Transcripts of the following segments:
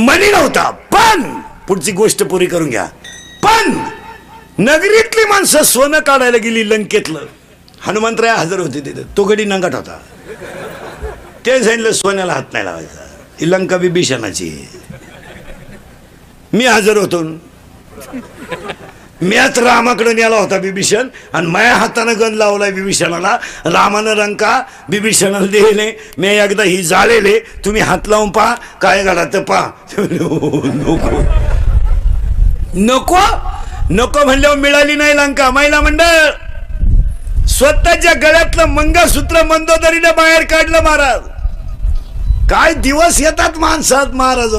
मनी नव्हता. पण पुढची गोष्ट पुरी करून घ्या. पण नगरीतली माणसं सोनं काढायला गेली लंकेतलं. हनुमंतराय हजर होते तिथे. तो गडी नंगाट होता. ते सांगितलं सोन्याला हात नाही लावायचा. ही लंका बिभीषणाची मी हजर होतो. मीच रामाकडे नेला होता बिभीषण आणि माझ्या हातानं गण लावलाय बिभीषणाला रामानं रंका बिभीषणाला दिले मी एकदा ही जाळेले तुम्ही हात लावून पहा काय घाला तर पहा. नको. नको? नको म्हणल्यावर मिळाली नाही लंका. महिला मंडळ स्वतःच्या गळ्यातलं मंगळसूत्र मंदोदरीने बाहेर काढलं महाराज. काय दिवस येतात माणसात महाराज?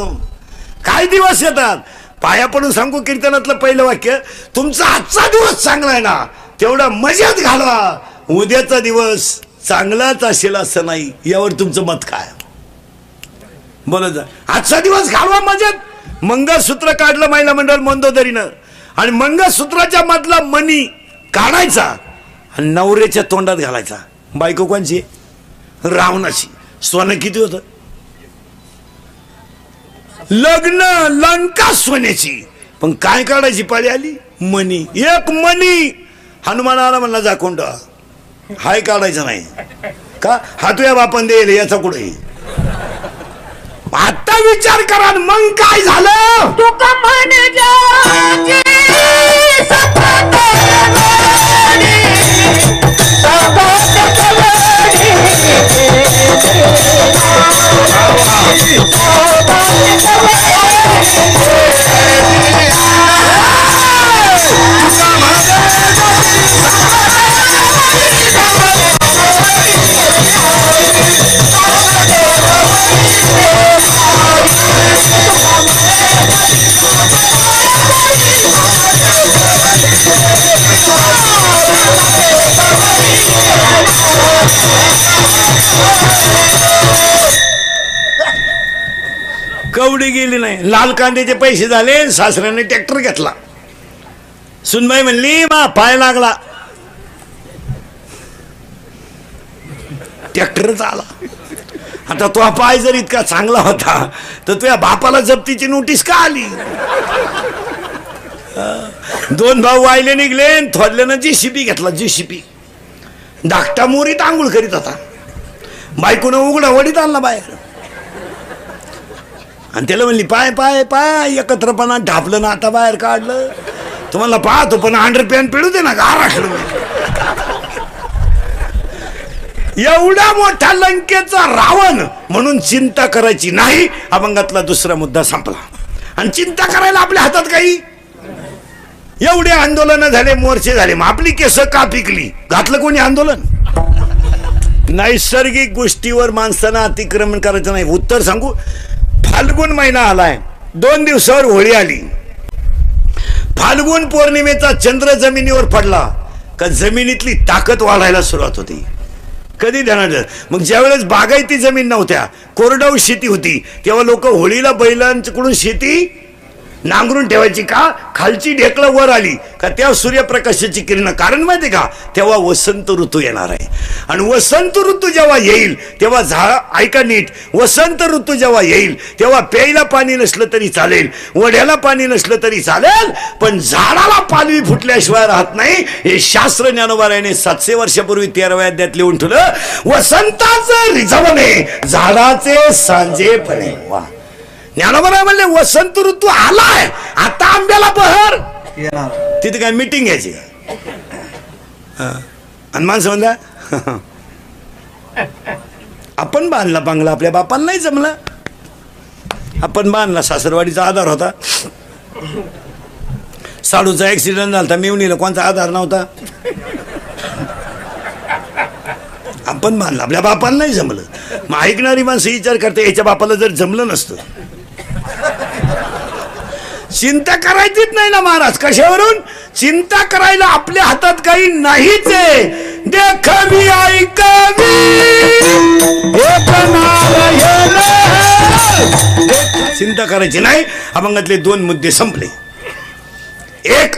काय दिवस येतात? पाया पडून सांगू कीर्तनातलं पहिलं वाक्य तुमचा आजचा दिवस चांगला आहे ना तेवढा मजेत घालवा. उद्याचा दिवस चांगलाच असेल असं नाही यावर तुमचं मत काय? बोलत जा आजचा दिवस घालवा मजेत. मंगळसूत्र काढलं महिला मंडळ मंदोदरीनं. आणि मंगळसूत्राच्या मधला मनी काढायचा आणि नवऱ्याच्या तोंडात घालायचा. बायको कोणची? रावणाची. सोनं किती होतं? लग्न लंका सोन्याची. पण काय काढायची पाळी आली? मनी. एक मनी. हनुमानाला म्हणला जाकोंड हाय काढायचं नाही. का? हा तुझ्या बापन देईल याचा कुठे? आता विचार करा मग काय झालं? तुका म्हणे Amen. लाल कांद्याचे पैसे झाले सासऱ्याने ट्रॅक्टर घेतला. सुनबाई म्हणली मा पाय लागला. ट्रॅक्टरच आला. आता तो पाय जर इतका चांगला होता तर तुझ्या बापाला जप्तीची नोटीस का आली? दोन भाऊ वायले निघले थोडल्यानं जी शिपी घेतला जी शिपी धाकटा मोरीत आंघोळ करीत होता. बायकोनं उघडा वडीत आणला बाहेर. आणि त्याला म्हणली पाय पाय पाय एकत्रपणा ढापलं ना आता बाहेर काढलं. तुम्हाला पाहतो पण अंडर पॅन्ट पिळू दे ना गाराखड एवढा मोठा लंकेचा रावण म्हणून चिंता करायची नाही अभंगातला दुसरा मुद्दा संपला. आणि चिंता करायला आपल्या हातात काही? एवढे आंदोलन झाले मोर्चे झाले मग आपली केस का पिकली? घातलं कोणी आंदोलन? नैसर्गिक गोष्टीवर माणसांना अतिक्रमण करायचं नाही. उत्तर सांगू फाल्गुन महिना आलाय. दोन दिवसावर होळी आली. फाल्गुन पौर्णिमेचा चंद्र जमिनीवर पडला का जमिनीतली ताकद वाढायला सुरुवात होती. कधी ध्यानात मग ज्यावेळेस बागायती जमीन नव्हत्या कोरडाऊ शेती होती तेव्हा लोक होळीला बैलांकडून शेती नांगरून ठेवायची का? खालची ढेकळं वर आली का तेव्हा सूर्यप्रकाशाची किरण? कारण माहिती का? तेव्हा वसंत ऋतू येणार आहे. आणि वसंत ऋतू जेव्हा येईल तेव्हा झाड ऐका नीट. वसंत ऋतू जेव्हा येईल तेव्हा प्यायला पाणी नसलं तरी चालेल वड्याला पाणी नसलं तरी चालेल पण झाडाला पालवी फुटल्याशिवाय राहत नाही. हे शास्त्र ज्ञानोबारायने सातशे वर्षापूर्वी तेराव्या अध्यात लिहून ठेवलं वसंताचं रिझवणे झाडाचे सांजेपणे. वा. ज्ञानोबराय म्हणले वसंत ऋतू आलाय. आता आंब्याला बहर. तिथे काय मिटिंग घ्यायची हा. माणसं म्हणल्या आपण बांधला बांगला आपल्या बापाला नाही जमला. आपण बांधला सासरवाडीचा आधार होता. साडूचा ऍक्सिडेंट झाला मिवणीला कोणता आधार नव्हता. आपण बांधला आपल्या बापाला नाही जमलं. मग ऐकणारी माणसं विचार करते याच्या बापाला जर जमलं नसतं. चिंता करायचीच नाही ना महाराज. कशावरून? चिंता करायला आपल्या हातात काही नाहीच आहे. देखवी ऐकवी चिंता करायची नाही. अभंगातले दोन मुद्दे संपले. एक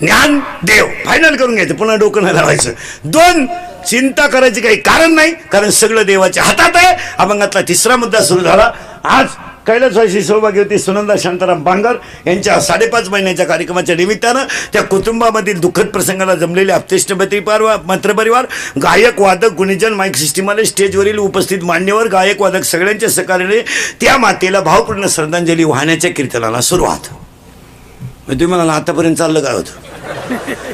ज्ञान देव. फायनल करून घ्यायचं. पुन्हा डोकं नाही लावायचं. दोन चिंता करायची काही कारण नाही. कारण सगळं देवाच्या हातात आहे. अभंगातला तिसरा मुद्दा सुरू झाला. आज कैलासवासी सौभाग्य होती सुनंदा शांताराम बांगर यांच्या साडेपाच महिन्याच्या कार्यक्रमाच्या निमित्तानं त्या कुटुंबामधील दुःखद प्रसंगाला जमलेले आपतेष्ट परिवार मंत्रपरिवार गायक वादक गुणीजन माईक सिस्टीमाले स्टेजवरील उपस्थित मान्यवर गायक वादक सगळ्यांच्या सहकार्याने त्या मातेला भावपूर्ण श्रद्धांजली वाहण्याच्या कीर्तनाला सुरुवात. म्हणजे तुम्ही म्हणाला आतापर्यंत चाललं काय होतं?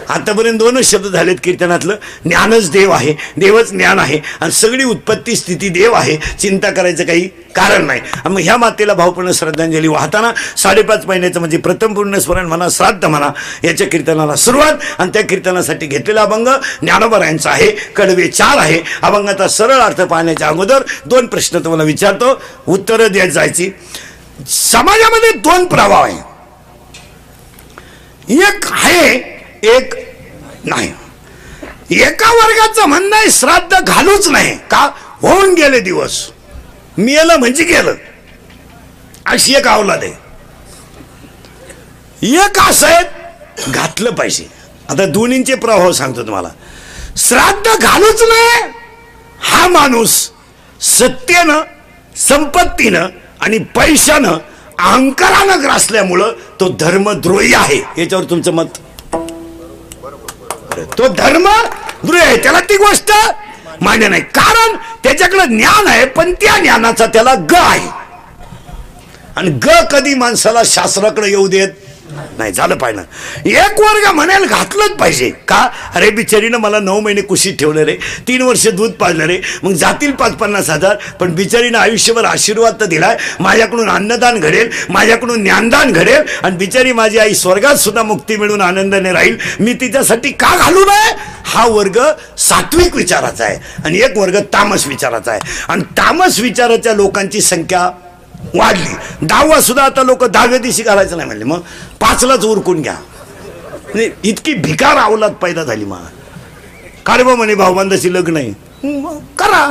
आतापर्यंत दोनच शब्द झालेत कीर्तनातलं. ज्ञानच देव आहे देवच ज्ञान आहे आणि सगळी उत्पत्ती स्थिती देव आहे. चिंता करायचं काही कारण नाही. मग ह्या मातेला भावपूर्ण श्रद्धांजली वाहताना साडेपाच महिन्याचं म्हणजे प्रथम पूर्ण स्मरण म्हणा श्राद्ध म्हणा याच्या कीर्तनाला सुरुवात. आणि त्या कीर्तनासाठी घेतलेला अभंग ज्ञानोबरायांचा आहे कडवे चार आहे. अभंगाचा सरळ अर्थ पाहण्याच्या अगोदर दोन प्रश्न तुम्हाला विचारतो. उत्तरं द्यायला जायची समाजामध्ये दोन प्रभाव आहे. एक आहे एक नाही. एका वर्गाचं म्हणणं आहे श्राद्ध घालूच नाही. का? होऊन गेले दिवस. मेलं म्हणजे गेलं. अशी एक अवलाद आहे. एक असं आहे घातलं पाहिजे. आता दोन्हींचे प्रभाव सांगतो तुम्हाला. श्राद्ध घालूच नाही हा माणूस सत्तेनं संपत्तीनं आणि पैशानं अहंकारानं ग्रासल्यामुळं तो धर्मद्रोही आहे. याच्यावर तुमचं मत? तो धर्मद्रोही आहे. त्याला ती गोष्ट मान्य नाही. कारण त्याच्याकडे ज्ञान आहे पण त्या ज्ञानाचा त्याला ग आहे. आणि ग कधी माणसाला शास्त्राकडे येऊ देत? नाही झालं पाहिजे एक वर्ग म्हणायला घातलंच पाहिजे. का? अरे बिचारीनं मला नऊ महिने कुशीत ठेवलं रे. तीन वर्ष दूध पाजलं रे. मग जातील पाच पन्नास हजार. पण बिचारीनं आयुष्यभर आशीर्वाद तर दिलाय. माझ्याकडून अन्नदान घडेल. माझ्याकडून ज्ञानदान घडेल. आणि बिचारी माझी आई स्वर्गात सुद्धा मुक्ती मिळून आनंदाने राहील. मी तिच्यासाठी का घालू नये? हा वर्ग सात्विक विचाराचा आहे. आणि एक वर्ग तामस विचाराचा आहे. आणि तामस विचाराच्या लोकांची संख्या वाढली. दहावा सुद्धा आता लोक दहाव्या दिवशी घालायचं नाही म्हणले. मग पाचलाच उरकून घ्या. म्हणजे इतकी भिकार अवलाद पैदा झाली मग कारे बा म्हणे भाऊबांधाशी लग्न आहे. मग करा.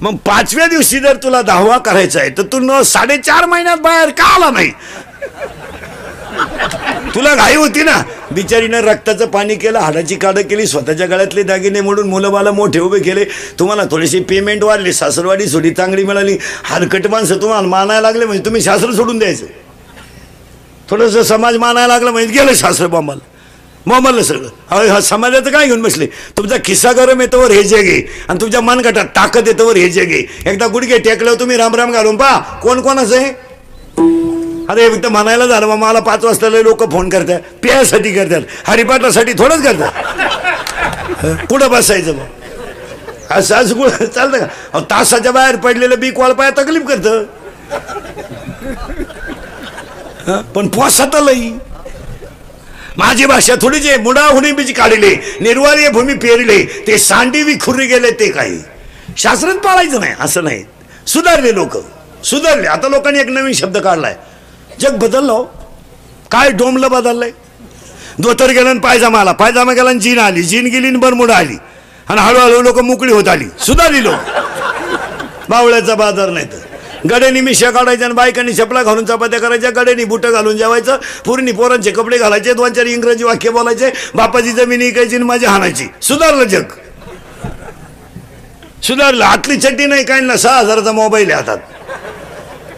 मग पाचव्या दिवशी जर तुला दहावा करायचा आहे तर तू न साडेचार महिन्यात बाहेर का आला नाही? तुला घाई होती ना? बिचारीनं रक्ताचं पाणी केलं हाडाची काढं केली स्वतःच्या गळ्यातले दागिने म्हणून मुलं बाला मोठे उभे केले. तुम्हाला थोडीशी पेमेंट वाढली सासरवाडी सोडी चांगली मिळाली. हरकट माणसं तुम्हाला मानायला लागले म्हणजे तुम्ही शास्त्र सोडून द्यायचं. थोडंसं समाज मानायला लागलं म्हणजे गेलं शास्त्र बॉम्बाला बॉम्बाला सगळं. अहो हा समाजाचं काय घेऊन बसले? तुमचा खिस्सा गरम येतोवर हे जे घे. आणि तुमच्या मनगटात ताकद येतोवर हे जे घे. एकदा गुडघे टेकल्यावर तुम्ही रामराम घालून पहा कोण कोणाचं आहे? अरे फक्त म्हणायला झालं मग मला पाच वाजता लोक फोन करतात प्यासाठी करतात हरिपाठासाठी थोडंच करतात. कुठं बसायचं मग? असं असं कुठं? चालतं का? तासाच्या बाहेर पडलेलं बी पाया तकलीफ करतं. हं? पण पोसात लई. माझी भाषा थोडी जे मुडाहुनी बीज काढले निर्वार्य भूमी पेरले ते सांडी विखुरी गेले ते काही. शास्त्रच पाळायचं नाही असं नाही. सुधारले लोक. सुधारले. आता लोकांनी एक नवीन शब्द काढलाय. जग बदललं. हो. काय डोमलं बदललंय? धोतर गेलं पायजामा आला. पायजामा गेला जीन आली. जीन गेली बरमुडा आली. आणि हळूहळू लोक मोकळी होत आली. सुधारली लोक. बावळ्याचा बाजार नाही तर. गड्यानी मिश्या काढायच्या आणि बायकांनी चपला घालून चपात्या करायच्या गड्यानी बुटं घालून जेवायचं पूर्णी पोरांचे कपडे घालायचे दोन चार इंग्रजी वाक्य बोलायचे बापाची जमीन इकायची आणि माझी हाणायची. सुधारलं जग. सुधारलं. आतली चट्टी नाही काय ना सहा हजाराचा मोबाईल आहे हातात.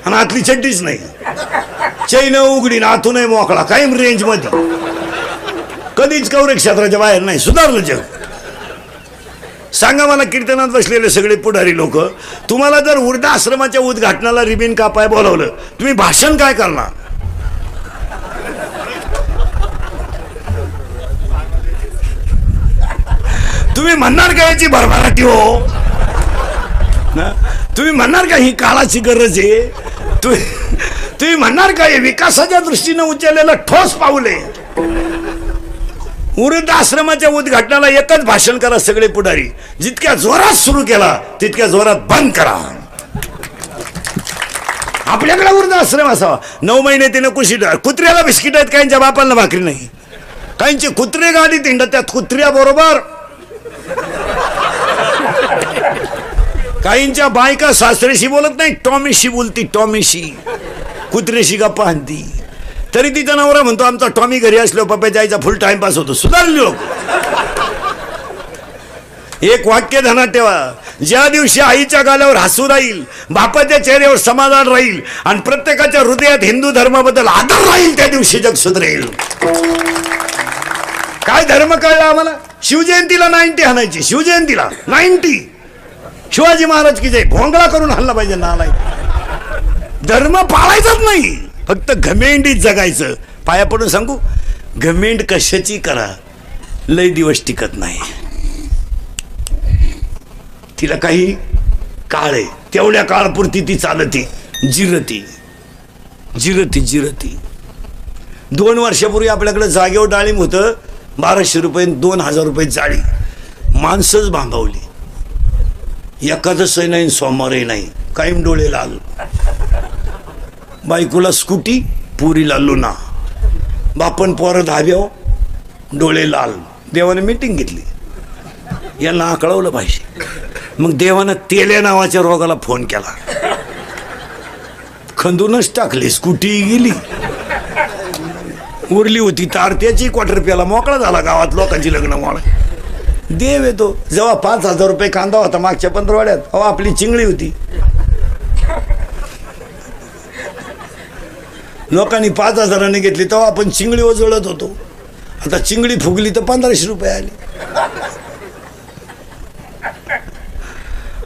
आणि आतली चड्डीच नाही. चैन उघडी ना आतूनही मोकळा कायम रेंजमध्ये. कधीच कवरे क्षेत्राच्या बाहेर नाही सुधारलं जग. सांगा मला कीर्तनात बसलेले सगळे पुढारी लोक तुम्हाला जर वृद्धाश्रमाच्या उद्घाटनाला रिबीन कापाय बोलावलं तुम्ही भाषण काय करणार? तुम्ही म्हणणार का याची भरभराटी हो? ना? तुम्ही म्हणणार का ही काळाची गरज आहे? तुम्ही तुम्ही म्हणणार का हे विकासाच्या दृष्टीनं उचललेलं ठोस पाऊल आहे? वृद्ध आश्रमाच्या उद्घाटनाला एकच भाषण करा सगळे पुढारी. जितक्या जोरात सुरू केला तितक्या जोरात बंद करा. आपल्याकडे वृद्ध आश्रम असावा. नऊ महिने तिने कुशी कुत्र्याला बिस्किट आहेत काहींच्या बापांना भाकरी नाही. काहींची कुत्रे गाडी तिंडत त्यात कुत्र्या काहींच्या बायका सासरेशी बोलत नाही टॉमीशी बोलती टॉमीशी. कुत्रेशी गप्पा आणती तरी ती जनावर म्हणतो आमचा टॉमी घरी असलो पप्पा जायचा फुल टाइमपास होतो. सुधारलो लोक. एक वाक्य ध्यानात ठेवा. ज्या दिवशी आईच्या गाल्यावर हसू राहील बापाच्या चेहऱ्यावर समाधान राहील आणि प्रत्येकाच्या हृदयात हिंदू धर्माबद्दल आदर राहील त्या दिवशी जग सुधरेल. काय धर्म कळला आम्हाला? शिवजयंतीला नाईन्टी हाणायची शिवजयंतीला नाईन्टी शिवाजी महाराज की जय भोंगळा करून हल्ला पाहिजे नालाय. धर्म पाळायचाच नाही. फक्त घमेंडीत जगायचं. पाया पडून सांगू घमेंड कशाची करा? लय दिवस टिकत नाही. तिला काही काळ आहे. तेवढ्या काळपुरती ती चालती जिरती. जिरती जिरती. दोन वर्षापूर्वी आपल्याकडे जागेवर डाळिंब होतं. बाराशे रुपये दोन हजार रुपये जाळी. माणसंच भांबावली एकादशही नाही सोमवारही नाही. कायम डोळे लाल. बायकोला स्कूटी पुरीला लुना. बापन पोरं धाब्याव डोळे लाल. देवाने मीटिंग घेतली. यांना आकळवलं पाहिजे. मग देवानं तेल्या नावाच्या रोगाला फोन केला. खंदूनच टाकली स्कूटी गेली. उरली होती तार त्याची क्वार्टर प्याला मोकळा झाला गावात लोकांची लग्न मोळा देव येतो. जेव्हा पाच हजार रुपये कांदा होता मागच्या पंधरवाड्यात अहो आपली चिंगळी होती. लोकांनी पाच हजाराने घेतली तेव्हा आपण चिंगळी उजळत होतो. आता चिंगळी फुगली तर पंधराशे रुपये आले.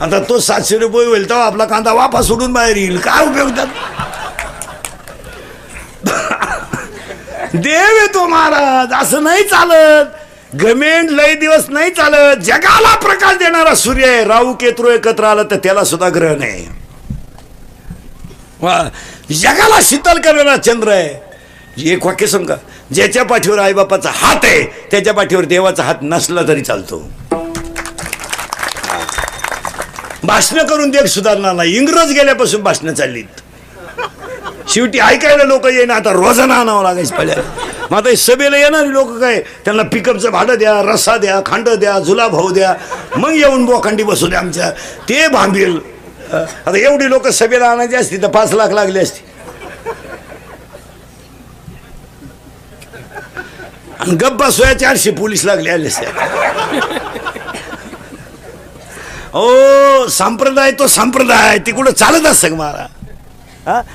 आता तो सातशे रुपये होईल तेव्हा आपला कांदा वापस सोडून बाहेर येईल. काय उपयोग त्यात? देव येतो महाराज असं नाही चालत. घमेंड लय दिवस नाही चालत. जगाला प्रकाश देणारा सूर्य आहे. राहू केतरू एकत्र आलं तर त्याला सुद्धा ग्रहण आहे वा, जगाला शीतल करणारा चंद्र आहे. एक वाक्य समजा ज्याच्या पाठीवर आईबापाचा हात आहे त्याच्या पाठीवर देवाचा हात नसला तरी चालतो. भाषण करून देव सुधारणार नाही. इंग्रज गेल्यापासून भाषणं चाललीत. शेवटी ऐकायला लोक येईना. आता रोजाना आणावं लागायचं पहिल्या मग आता सभेला येणारी लोक काय? त्यांना पिकअपचं भाडं द्या रस्सा द्या खांड द्या जुला भाऊ द्या. मग येऊन बोखंडी बसू द्या आमच्या. ते भांबील. आता एवढी लोक सभेला आणायची असती तर पाच लाख लागली असती. आणि गप्पा सोया चारशे पोलीस लागले आले असते. ओ संप्रदाय तो संप्रदाय. तिकडं कुठं चालत असतं मला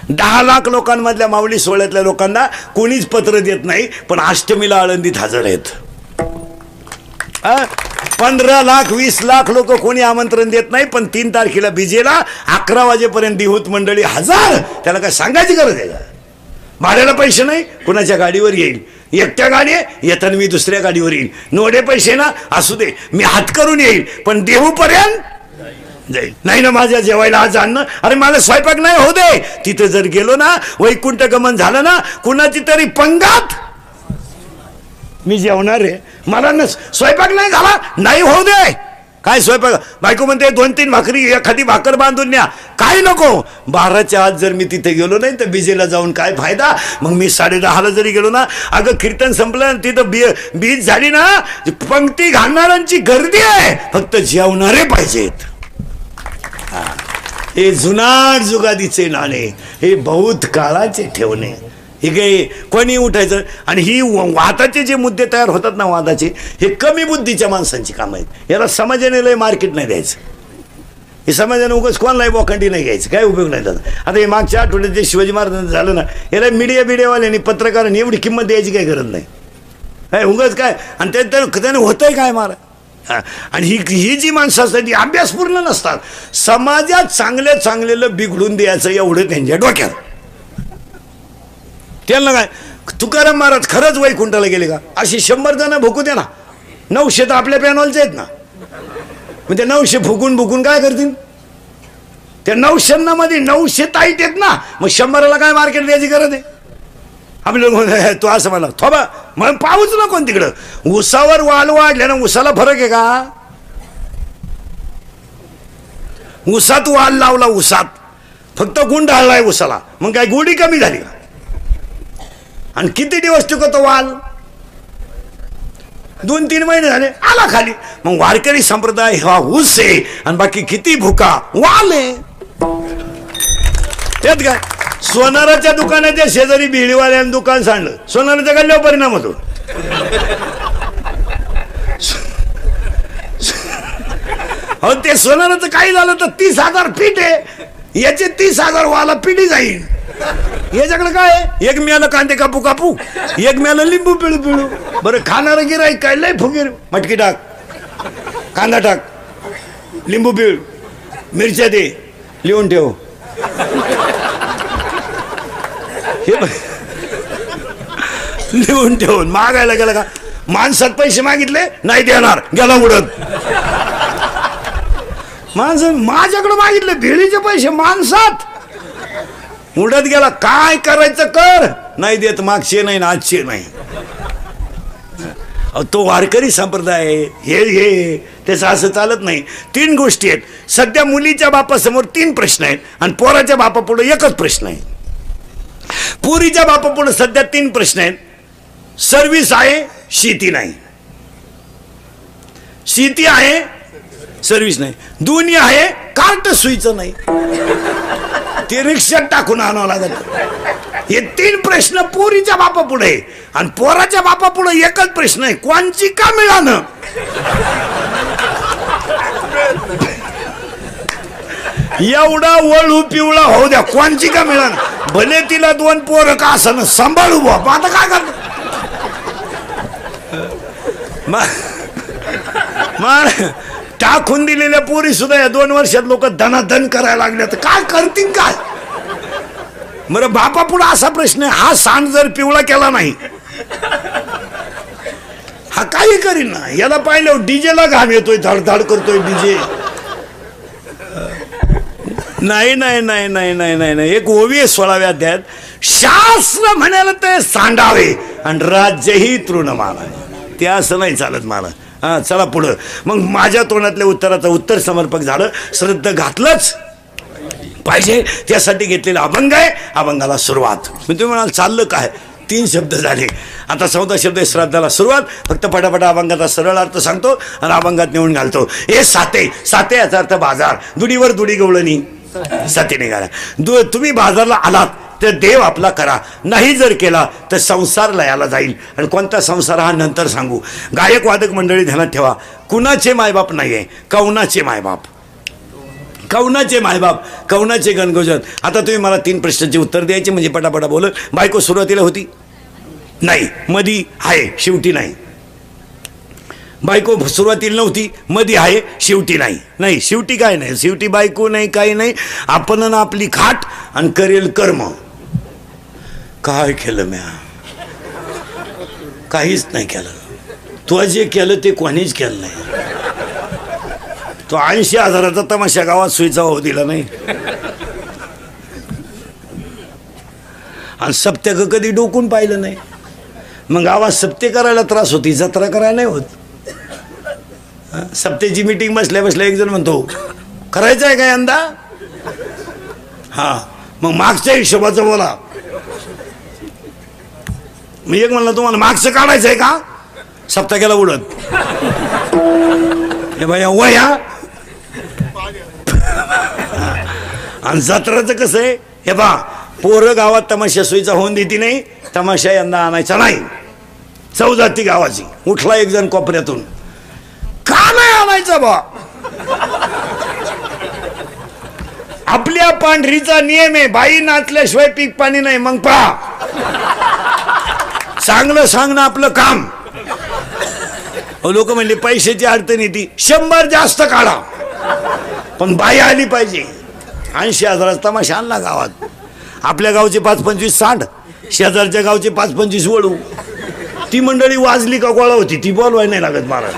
दहा लाख लोकांमधल्या माऊली सोहळ्यातल्या लोकांना कोणीच पत्र देत नाही पण अष्टमीला आळंदीत हजर आहेत. हा? पंधरा लाख वीस लाख लोक कोणी आमंत्रण देत नाही पण तीन तारखेला बिजेला अकरा वाजेपर्यंत दिहूत मंडळी हजार. त्याला काय सांगायची गरज आहे का? भाड्याला पैसे नाही कुणाच्या गाडीवर येईल? एकट्या गाडी येताना मी दुसऱ्या गाडीवर येईल नोडे पैसे ना असू दे मी हात करून येईल पण देहूपर्यंत जाईल नाही ना माझ्या जेवायला आज आणणं अरे मला स्वयंपाक नाही हो दे. तिथं जर गेलो ना वैकुंठ गमन झालं ना कुणाची तरी पंगात मी जेवणार आहे. मला ना स्वयंपाक नाही झाला नाही होऊ दे. काय स्वयंपाक? बायको म्हणते दोन तीन भाकरी एखादी भाकर बांधून न्या. काय नको? बाराच्या आत जर मी तिथे गेलो नाही तर बीजेला जाऊन काय फायदा? मग मी साडे दहाला जरी गेलो ना अगं कीर्तन संपलं तिथं बी बीज झाली ना पंक्ती घालणाऱ्यांची गर्दी आहे. फक्त जेवणारे पाहिजेत. हे जुनाट जुगादीचे नाणे हे बहुत काळाचे ठेवणे. हे काही कोणी उठायचं? आणि ही वादाचे जे मुद्दे तयार होतात ना वादाचे हे कमी बुद्धीच्या माणसांची कामं आहेत. याला समाजाने लय मार्केट नाही द्यायचं. हे समाजाने उगाच कोणालाही बोखंडी नाही घ्यायचं काय उपयोग नाही त्याचा. आता हे मागच्या आठवड्यात जे शिवाजी महाराजांचं झालं ना याला मीडिया बिडियावाल्यांनी पत्रकारांनी एवढी किंमत द्यायची काही गरज नाही. काय उगाच काय? आणि त्याने होतंय काय मारा? आणि ही ही जी माणसं असतात ती अभ्यासपूर्ण नसतात समाजात चांगल्या चांगलेलं बिघडून द्यायचं एवढं त्यांच्या डोक्यात. त्यांना काय तुकाराम महाराज खरंच वैकुंठाला गेले का? अशी शंभर जण भुकू दे ना. नऊशे तर आपल्या पॅनॉलचे आहेत ना. मग ते नऊशे फुकून फुकून काय करतील? त्या नऊशेंना मध्ये नऊशे ताईट आहेत ना. मग शंभराला काय मार्केट द्यायची गरज आहे? आपले लोक तू असं म्हणला थोबा मग पाहूच ना कोण तिकडं. उसावर वाल वाढले ना उसाला फरक आहे का? उसात वाल लावला उसात. फक्त गुंड ढाळलाय उसाला. मग काय गोडी कमी झाली का? आणि किती दिवस टिकतो वाल? दोन तीन महिने झाले आला खाली. मग वारकरी संप्रदाय हा ऊस आहे आणि बाकी किती भुका? वाल आहे. त्यात काय? सोनाराच्या दुकानाच्या शेजारी बिडीवाल्यानं दुकान सांडलं. सोनाराच्या गल्ल्यावर परिणाम होतो. अहो ते सोनाराचं काही झालं तर तीस हजार फीट आहे. याचे तीस हजार वाला पिढी जाईल याच्याकडे काय आहे? एक मिळालं कांदे कापू कापू. एक मिळालं लिंबू पिळू पिळू. बरं खाणारं गिराय काय? लय फुगीर. मटकी टाक. कांदा टाक. लिंबू पिळ. मिरच्या दे. लिहून ठेव. हे लिहून ठेवून मागायला गेलं का? माणसात पैसे मागितले नाही देणार. गेला उडत. माणसं माझ्याकडे मागितले भेळीचे पैसे माणसात. उडत गेला काय करायचं कर? नाही देत मागचे नाही ना आजचे नाही. अहो, तो वारकरी संप्रदाय हे हे. त्याचं असं चालत नाही. तीन गोष्टी आहेत. सध्या मुलीच्या बापासमोर तीन प्रश्न आहेत आणि पोराच्या बापापुढे एकच प्रश्न आहे. पुरीच्या बापापुढे सध्या तीन प्रश्न आहेत. सर्विस आहे शेती नाही. शेती आहे सर्विस नाही. दोन्ही आहे कार्ट सुईचं नाही. ते रिक्षात टाकून आणावं लागत हे तीन प्रश्न पोरीच्या बापा पुढे आणि पोराच्या बापा पुढे एकच प्रश्न आहे. कोणची का मिळालं? एवढा वळू पिवळा होऊ द्या. कोणची का मिळाना भले तिला दोन पोरं का असं सांभाळू बा आता काय करत? टाकून दिलेल्या पोरी सुद्धा या दोन वर्षात लोक धनाधन करायला लागले तर काय करतील काय? बरं बापा पुढे असा प्रश्न आहे हा सांड जर पिवळा केला नाही हा काही करीन ना. याला पाहिलं डीजेला घाम येतोय धडधड करतोय डीजे. नाही नाही नाही नाही नाही नाही नाही. एक ओवी आहे सोळाव्या अध्यायात. शास्त्र म्हणाल ते सांडावे आणि राज्यही तृणमानावे ते असं नाही चालत मला. हा चला पुढं. मग माझ्या तोंडातल्या उत्तराचं उत्तर समर्पक झालं. श्रद्ध घातलंच पाहिजे. त्यासाठी घेतलेला अभंग आहे. अभंगाला सुरुवात. मी तुम्ही म्हणाल चाललं काय? तीन शब्द झाले. आता चौदा शब्द आहे श्राद्धाला सुरुवात. फक्त पटापटा अभंगाचा सरळ अर्थ सांगतो आणि अभंगात नेऊन घालतो. हे साते साते याचा अर्थ बाजार. दुडीवर दुडी गवळणी. सतीने निघाला दु तुम्ही बाजारला आलात तर देव आपला करा. नाही जर केला तर संसार लयाला जाईल. आणि कोणता संसार हा नंतर सांगू. गायक वादक मंडळी ध्यानात ठेवा. कुणाचे मायबाप नाही आहे कौनाचे मायबाप. कौनाचे मायबाप कौनाचे गणगोजन. आता तुम्ही मला तीन प्रश्नांची उत्तर द्यायचे म्हणजे पटापटा बोलत. बायको सुरुवातीला होती? नाही. मधी आहे शेवटी नाही. बायको सुरुवातीला नव्हती मधी आहे शेवटी नाही. नाही शेवटी काय नाही? शेवटी बायको नाही काही नाही. आपण ना आपली खाट आणि करेल कर्म. काय केलं म्या? काहीच नाही केलं. तू जे केलं ते कोणीच केलं नाही. तो ऐंशी हजाराचा तमाशा गावात सुईचा होऊ दिला नाही. आणि सप्त्याक कधी डोकून पाहिलं नाही. मग गावात सप्ते करायला त्रास होती जत्रा करायला नाही होत. सप्तेची मीटिंग बसल्या बसल्या एक जण म्हणतो करायचं आहे काय यंदा? हा. मग मागच्या हिशोबाचं बोला. मी एक म्हणलं तुम्हाला मागचं काढायचं आहे का? सप्ताक्याला उडत. हे भाई वया आणि जत्राचं कसं आहे? हे बा पोरं गावात तमाशा सोयीचा होऊन देती नाही तमाशा यंदा आणायचा नाही. चौजाती गावाची. उठला एक जण कोपऱ्यातून. का नाही आणायचा बा. आपल्या पांढरीचा नियम आहे बाई नाचल्याशिवाय पीक पाणी नाही मग पहा. चांगलं सांगणं आपलं काम. लोक म्हणले पैशाची अडचण येते. शंभर जास्त काढा. पण बाई आली पाहिजे. ऐंशी हजाराचा तमाशा आणला गावात. आपल्या गावचे पाच पंचवीस सांड शेजारच्या गावचे पाच पंचवीस वळू ती मंडळी वाजली का गोळा होती ती बोलवाय नाही लागत महाराज.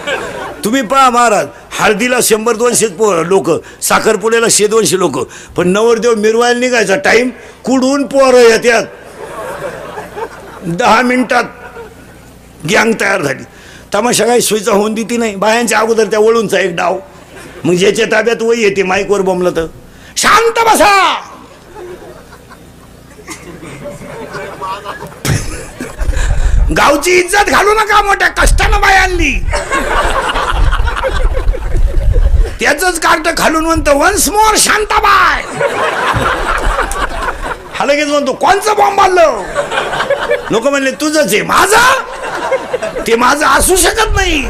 तुम्ही पहा महाराज हळदीला शंभर दोनशे लोक साखरपुड्याला शे दोनशे लोक. पण नवरदेव मिरवायला निघायचा टाईम कुडून पोरं येत्यात? दहा मिनिटात गँग तयार झाली. तमाशा काही सोयीचा होऊन देती नाही. बायांच्या अगोदर त्या वळूनचा एक डाव. मग ज्याच्या ताब्यात वय येते माईकवर बोंबलं तर शांत बसा! गावची इज्जत घालू नका मोठ्या कष्टानं बाय आणली त्याच कार्ट घालून म्हणतो वन्स मोर शांताबाय हा लगेच म्हणतो कोणचं बॉम्ब आणलं? लोक म्हणले तुझंच आहे माझं. ते माझं असू शकत नाही.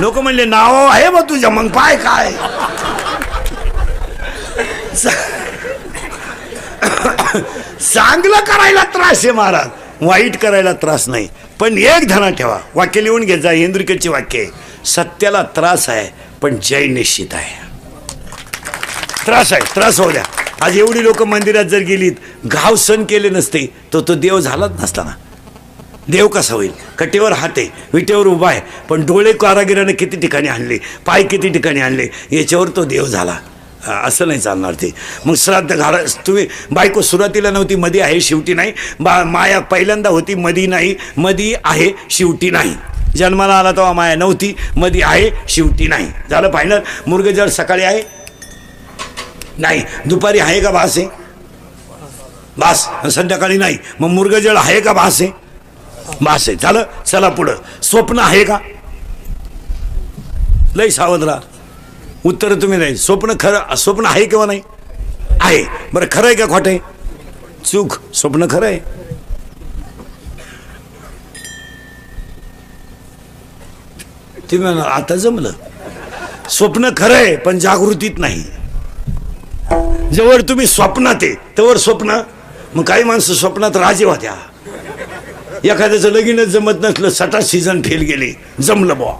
लोक म्हणले नाव आहे बा तुझ्या मग पाय काय? चांगलं करायला त्रास आहे महाराज. वाईट करायला त्रास नाही. पण एक धना ठेवा. वाक्य लिहून घे जा इंद्रिकेचे वाक्य आहे. सत्याला त्रास आहे पण जय निश्चित आहे. त्रास आहे त्रास होऊ द्या. आज एवढी लोक मंदिरात जर गेलीत घाव सण केले नसते तर तो देव झालाच नसता ना. देव कसा होईल? कटेवर हाते विटेवर उभा आहे. पण डोळे कारागिराने किती ठिकाणी आणले? पाय किती ठिकाणी आणले? याच्यावर तो देव झाला. असं नाही चालणार ते. मग श्राद्ध घाला तुम्ही बायको सुरुवातीला नव्हती मधी आहे शेवटी नाही. बा माया पहिल्यांदा होती मधी नाही. मधी आहे शेवटी नाही. जन्माला आला तेव्हा माया नव्हती मधी आहे शेवटी नाही. झालं फायनल मुर्गजळ सकाळी आहे? नाही. दुपारी आहे का भास? आहे भास संध्याकाळी नाही. मग मुर्गजळ आहे का भास? आहे भास. आहे झालं? चला पुढं. स्वप्न आहे का? लई सावध राहा. उत्तर तुम्ही नाही. स्वप्न खरं स्वप्न आहे किंवा नाही? आहे. बरं खरं आहे का खोटं आहे? चूक. स्वप्न खरं आहे. तुम्ही म्हणा आता जमलं. स्वप्न खरं आहे पण जागृतीत नाही. जवळ तुम्ही स्वप्नात आहे तवर स्वप्न मग काही माणसं स्वप्नात राजे होत्या. एखाद्याचं लगीनच जमत नसलं सटा सीझन फेल गेले. जमलं बुवा.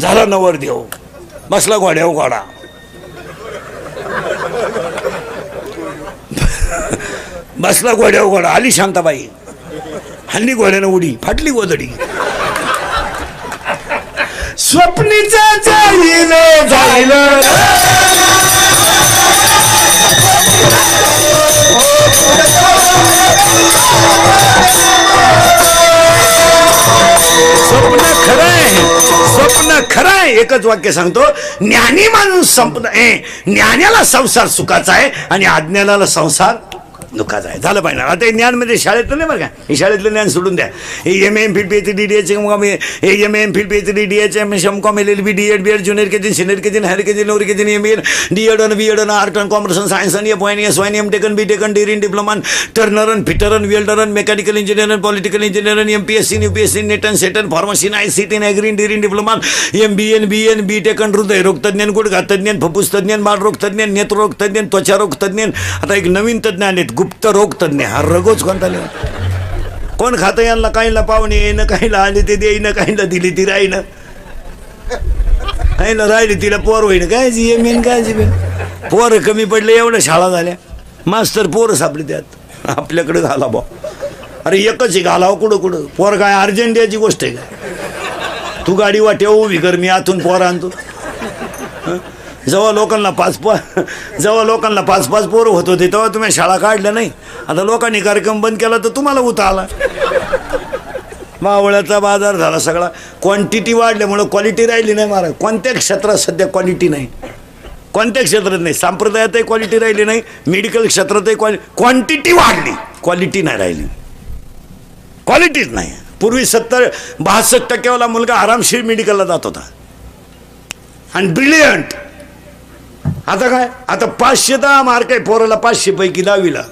झाला नवर देव बसला घोड्या घोडा बसला घोड्या घोडा आली शांताबाई. हल्ली घोड्यानं उडी. फाटली गोदडी स्वप्नीचं जाईल झालं स्वप्न खरं आहे. स्वप्न खरं आहे. एकच वाक्य सांगतो. ज्ञानी माणूस संपत ज्ञानाला संसार सुखाचा आहे आणि अज्ञानाला संसार दुःखाचं आहे झालं पाहिजे आता हे ज्ञान म्हणजे शाळेतलं नाही बरं का? हे शाळेतलं ज्ञान सोडून द्या. हे M M Phil P D D H M Com हे M M Phil P D D H M M Com L L B D Ed B Ed junior K G senior K G higher K G lower K G M Ed D Ed B Ed art अन commerce अन science अन F Y S वायन M टेकन B टेकन डिरिन diploma turner अन fitter अन welder अन mechanical engineer अन पॉलिटिकल इंजिनियर अन M P S C U P S C NET अन सेट अन फार्मसी आय सी टी ॲग्रीन डिरिन diploma M B N B N B taken हृदय रोग तज्ञ गुडघा तज्ञ फुफ्फुस तज्ञ बाळरोग तज्ञ नेत्ररोग तज्ञ त्वचारोग तज्ञ आता एक नवीन तज्ञ आलेत गुप्त रोग तज्ञ हा रगोच कोणता लिहा कोण खातं यांना काहीला पाहुणे येईन काहीला आले ते देईन काहीला दिली ती राहीन. काहीला राहिली तिला पोर होईन. काय जी एम एन काय जी पोर कमी पडले एवढ्या शाळा झाल्या. मास्तर पोरं सापडले त्यात. आपल्याकडे घाला बा अरे एकच आहे घालावं कुठं कुठं? पोर काय अर्जंटियाची गोष्ट आहे काय? तू गाडी वाटे उभी कर मी आतून पोर आणतो. हं? जेव्हा लोकांना पाच पा जेव्हा लोकांना पाच पाच पोरं होत होते तेव्हा तुम्ही शाळा काढल्या नाही. आता लोकांनी कार्यक्रम बंद केला तर तुम्हाला उता आला. मावळ्याचा बाजार झाला सगळा. क्वांटिटी वाढल्यामुळं क्वालिटी राहिली नाही महाराज. कोणत्या क्षेत्रात सध्या क्वालिटी नाही? कोणत्या क्षेत्रात नाही? संप्रदायातही क्वालिटी राहिली नाही. मेडिकल क्षेत्रातही क्वालि क्वांटिटी वाढली. क्वालिटी नाही राहिली. क्वालिटीच नाही. पूर्वी सत्तर बहासष्ट टक्केवाला मुलगा आरामशीर मेडिकलला जात होता. आणि ब्रिलियंट आता काय? आता पाचशे दहा मार्क आहे पोराला पाचशे पैकी दहावीला.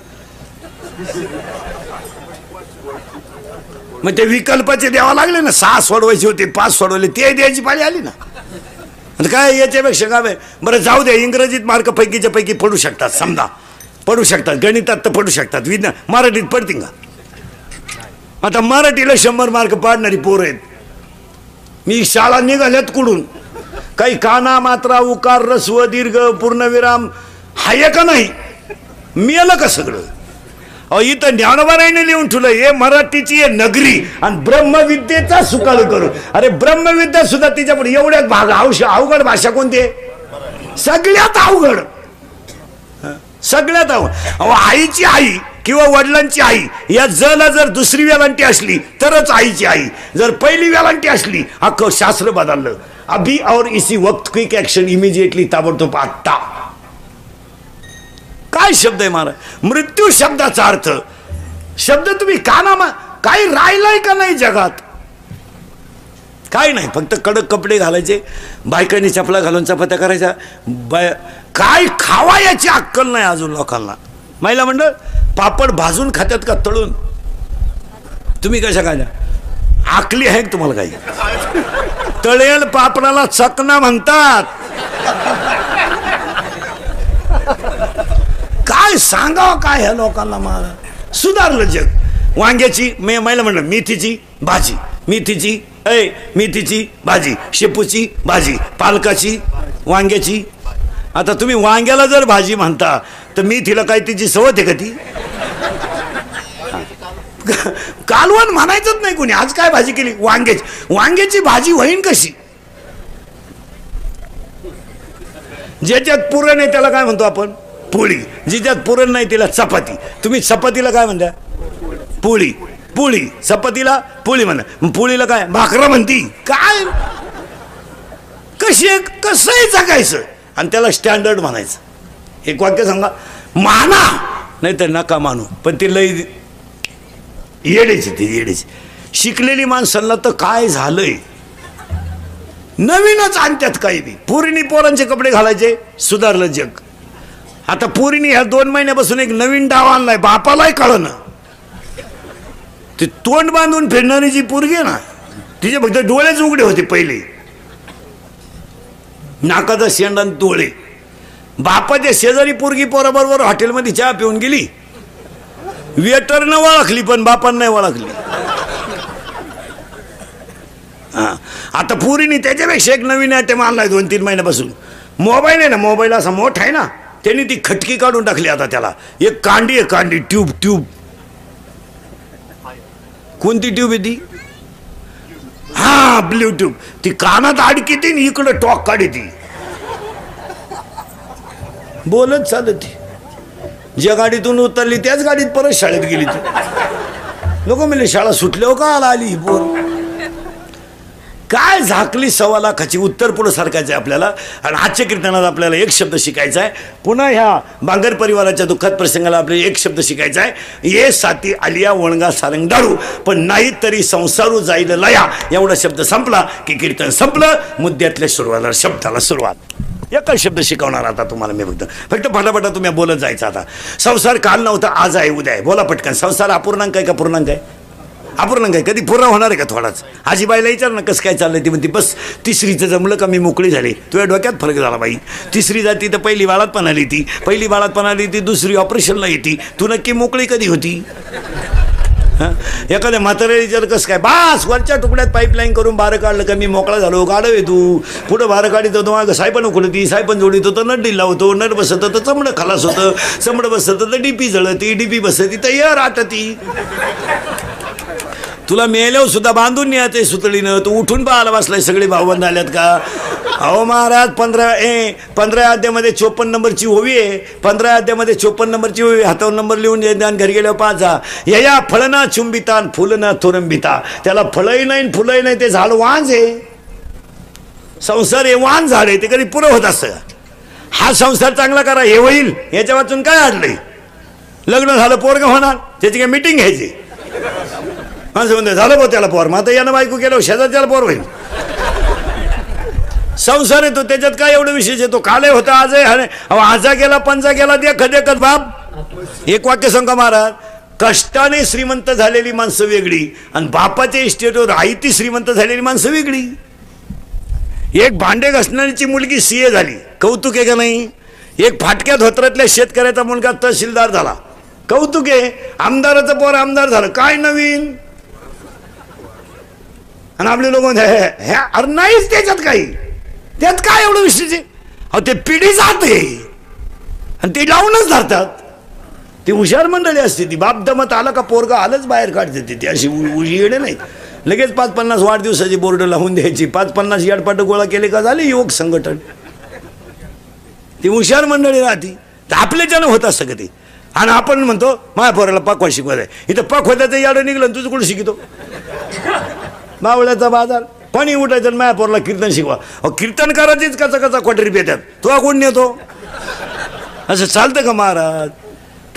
मग ते विकल्पाचे द्यावं लागले ना सहा सोडवायचे होते पाच सोडवले ते द्यायची पाळी आली ना. आता काय याच्यापेक्षा काय बरं जाऊ दे इंग्रजीत मार्क पैकीच्या पैकी पडू शकतात समजा. पडू शकतात गणितात तर पडू शकतात विज्ञान मराठीत पडतील का? आता मराठीला शंभर मार्क पाडणारी पोरं आहेत. मी शाळा निघाल्यात कुडून काही काना मात्रा उकार रस्व दीर्घ पूर्णविराम हाय का नाही? मिळालं का सगळं? अहो इथं ज्ञानोबारायने लिहून ठेवलं हे मराठीची आहे नगरी आणि ब्रह्मविद्येचा सुकाळ करू अरे ब्रह्मविद्या सुद्धा तिच्या पण एवढ्यात भाग औष अवघड भाषा कोणती आहे? सगळ्यात अवघड. सगळ्यात अवघड. अहो आईची आई किंवा वडिलांची आई या जला जर दुसरी वेलांटी असली तरच आईची आई. जर पहिली वेलांटी असली अख्खं शास्त्र बदललं. अभी और इसी वक्त क्विक एक्शन इमिजिएटली ताबडतोब आत्ता. काय शब्द आहे महाराज? मृत्यू शब्दाचा अर्थ. शब्द तुम्ही काना मा काही राहिलाय का नाही जगात? काय नाही फक्त कडक कपडे घालायचे बायकांनी चपला घालून चपात्या करायच्या बाय काय खावा याची अक्कल नाही अजून लोकांना. महिला मंडळ पापड भाजून खात्यात का तळून? तुम्ही कशा खाल्या आकली आहे का तुम्हाला काही? तळेल पापडाला चकना म्हणतात. काय सांगावं काय ह्या लोकांना मला सुधारलं जग. वांग्याची मी महिला म्हणलं मेथीची भाजी मेथीची ऐ मेथीची भाजी शेपूची भाजी पालकाची वांग्याची. आता तुम्ही वांग्याला जर भाजी म्हणता तर मेथीला काय तिची सवत आहे का ती? कालवण म्हणायचंच नाही कोणी. आज काय भाजी केली? वांग्याची. वांग्याची भाजी होईन कशी? ज्याच्यात पुरण आहे त्याला काय म्हणतो आपण? पोळी. जिच्यात पुरण नाही तिला चपाती. तुम्ही चपातीला काय म्हणता? पोळी. पोळी. चपातीला पोळी म्हणा. पोळीला काय? भाकरा म्हणती. काय? कशी कसंही जगायचं? आणि त्याला स्टँडर्ड म्हणायचं. एक वाक्य सांगा. माना. नाही तर नका मानू. पण ती लई येडेची ती येडेची. शिकलेली माणसांना तर काय झालंय? नवीनच आणतात काही बी. पुरिणी पोरांचे कपडे घालायचे सुधारलं जग. आता पोरीनी ह्या दोन महिन्यापासून एक नवीन डाव आणलाय बापालाही कळणं ते तोंड बांधून फिरणारी जी पोरगी ना तिचे फक्त डोळेच उघडे होते पहिले. नाकाचा शेंडान डोळे. बापाच्या शेजारी पोरगी पोराबरोबर हॉटेलमध्ये चहा पिऊन गेली वेटरनं ओळखली पण बापान नाही ओळखली. हा. आता पुरीने त्याच्यापेक्षा एक नवीन आयटम आणलाय दोन तीन महिन्यापासून. मोबाईल आहे ना मोबाईल असा मोठा आहे ना त्यांनी ती खटकी काढून टाकली आता त्याला. एक कांडी आहे कांडी ट्यूब ट्यूब. कोणती ट्यूब आहे ती? हा ब्ल्यू ट्यूब ती कानात अडकी ती इकडं टॉक काढी ती. बोलत चालत ती. ज्या गाडीतून उतरली त्याच गाडीत परत शाळेत गेली ती. लोक म्हणले शाळा सुटल्यावर का आला आली ही पोर? काय झाकली सव्वा लाखाची? उत्तर पुढं सारखायचं आहे आपल्याला. आणि आजच्या कीर्तनात आपल्याला एक शब्द शिकायचा आहे पुन्हा ह्या बांगर परिवाराच्या दुःखात प्रसंगाला आपल्याला एक शब्द शिकायचा आहे ये साथी आलिया वणगा सारंग दारू. पण नाही तरी संसारू जाईल लया. एवढा शब्द संपला की कीर्तन संपलं. मुद्द्यातल्या सुरुवातीला शब्दाला सुरुवात. एकच शब्द शिकवणार आता तुम्हाला मी फक्त? फक्त फटाफटा तुम्ही बोलत जायचं आता. संसार काल नव्हता आज आहे उद्या आहे. बोला पटकन. संसार अपूर्णांक आहे का पूर्णांक आहे? अपूर्णांक आहे. कधी पूर्ण होणार आहे का थोडाच? आजीबाईला विचार ना कसं काय चाललंय ती म्हणते बस तिसरीचं जमलं का मी मोकळी झाली? तुझ्या डोक्यात फरक झाला बाई. तिसरी जाती तर पहिली बाळात पण आली ती पहिली बाळात पण आली ती दुसरी ऑपरेशनला येते. तू नक्की मोकळी कधी होती? एखाद्या म्हाताऱ्या विचार कसं काय? बास वरच्या तुकड्यात पाईपलाईन करून बारं काढलं का मी मोकळा झालो. गाडव आहे तू. पुढं बारं काढित होतो मागं सायपण उखडती सायपण जोडीत होतं नट डिल्ला होतो नट बसत होतं चमडं खलास होतं चमडं बसत होतं डीपी जळती डीपी बसती तयार आटती. तुला मेल्यावर सुद्धा बांधून न्यायचंय सुतळीनं. तू उठून पाहायला बसलाय सगळे भावबंद आल्यात का? अहो महाराज पंधरा ए पंधरा अध्यामध्ये चोपन्न नंबरची ओवी आहे. पंधरा अध्यामध्ये चोपन्न नंबरची ओवी हातावर नंबर लिहून द्या आणि घरी गेल्यावर पाचा या या फळना चुंबिता आणि फुलना थोरंबिता. त्याला फळही नाही फुलंही नाही ते झाड वांज आहे. संसार हे वान झाड आहे ते कधी पुरं होत असं. हा संसार चांगला करा हे होईल. याच्या वाचून काय अडलंय? लग्न झालं पोरग होणार. त्याची काय मिटिंग घ्यायची? माणसं म्हणते झालं बघ त्याला पोर. मग आता यानं बायको केलं शेजार त्याला पोर होईल. संसार येतो त्याच्यात काय एवढं विशेष येतो काले होता आज आहे अहो आजा गेला पंजा गेला दे देखत बाप. एक वाक्य सांगा महाराज कष्टाने श्रीमंत झालेली माणसं वेगळी आणि बापाच्या इस्टेटवर आई ती श्रीमंत झालेली माणसं वेगळी. एक भांडे घसणारीची मुलगी सीए झाली. कौतुक आहे का नाही? एक फाटक्या धोत्रातल्या शेतकऱ्याचा मुलगा तहसीलदार झाला. कौतुक आहे. आमदाराचं पोर आमदार झालं. काय नवीन? आणि आपले लोक म्हणते, "हे- अरे नाहीच त्याच्यात काही. त्यात काय एवढं विशेष अहो ते पिढी जाते. आणि ते लावूनच धरतात. ती हुशार मंडळी असते ती बाप दमत आला का पोरगा आलंच बाहेर काढते ती अशी उ- उजी येणे नाही लगेच पाच पन्नास वाढदिवसाची बोर्ड लावून द्यायची. पाच पन्नास याडपाट गोळा केले का झाले युवक संघटन. ती हुशार मंडळी राहती. तर आपल्याच्यानं होत असतं का ते? आणि आपण म्हणतो माझ्या पोराला पाकवा शिकवत आहे इथं होता तर याडं निघलं तुझं कुठं शिकतो? मावळ्याचा बाजार. पाणी उठायचं आणि माझ्या कीर्तन शिकवा. अहो कीर्तन करायचीच कचा कचा क्वाटरी पेट्यात तो कोण नेतो. असं चालतं का महाराज?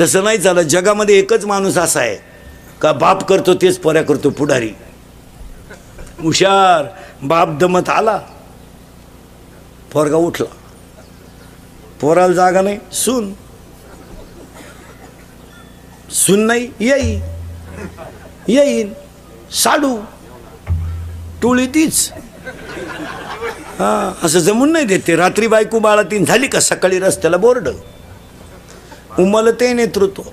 तसं नाही चालत. जगामध्ये एकच माणूस असा आहे. का बाप करतो तेच पोऱ्या करतो पुढारी. हुशार बाप दमत आला. पोरगा उठला. पोराला जागा नाही. सून. सून नाही. येई येईन. साडू. टोळी तीच. हा असं जमून नाही देते रात्री बायको बाळा तीन झाली का सकाळी रस्त्याला बोर्ड? उमलते नेतृत्व.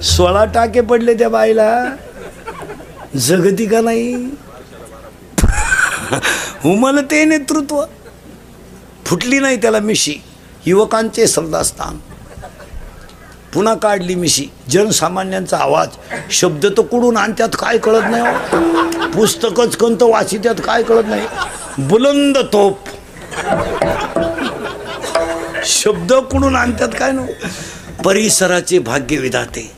सोळा टाके पडले त्या बाईला. जगती का नाही? उमलते नेतृत्व. फुटली नाही त्याला मिशी. युवकांचे श्रद्धास्थान. पुन्हा काढली मिशी. जनसामान्यांचा आवाज. शब्द तर कुडून आणत्यात काय कळत नाही हो. पुस्तकच वाची वाचित्यात काय कळत नाही. बुलंद तोप शब्द कुडून आणतात काय ना परिसराचे भाग्य विधाते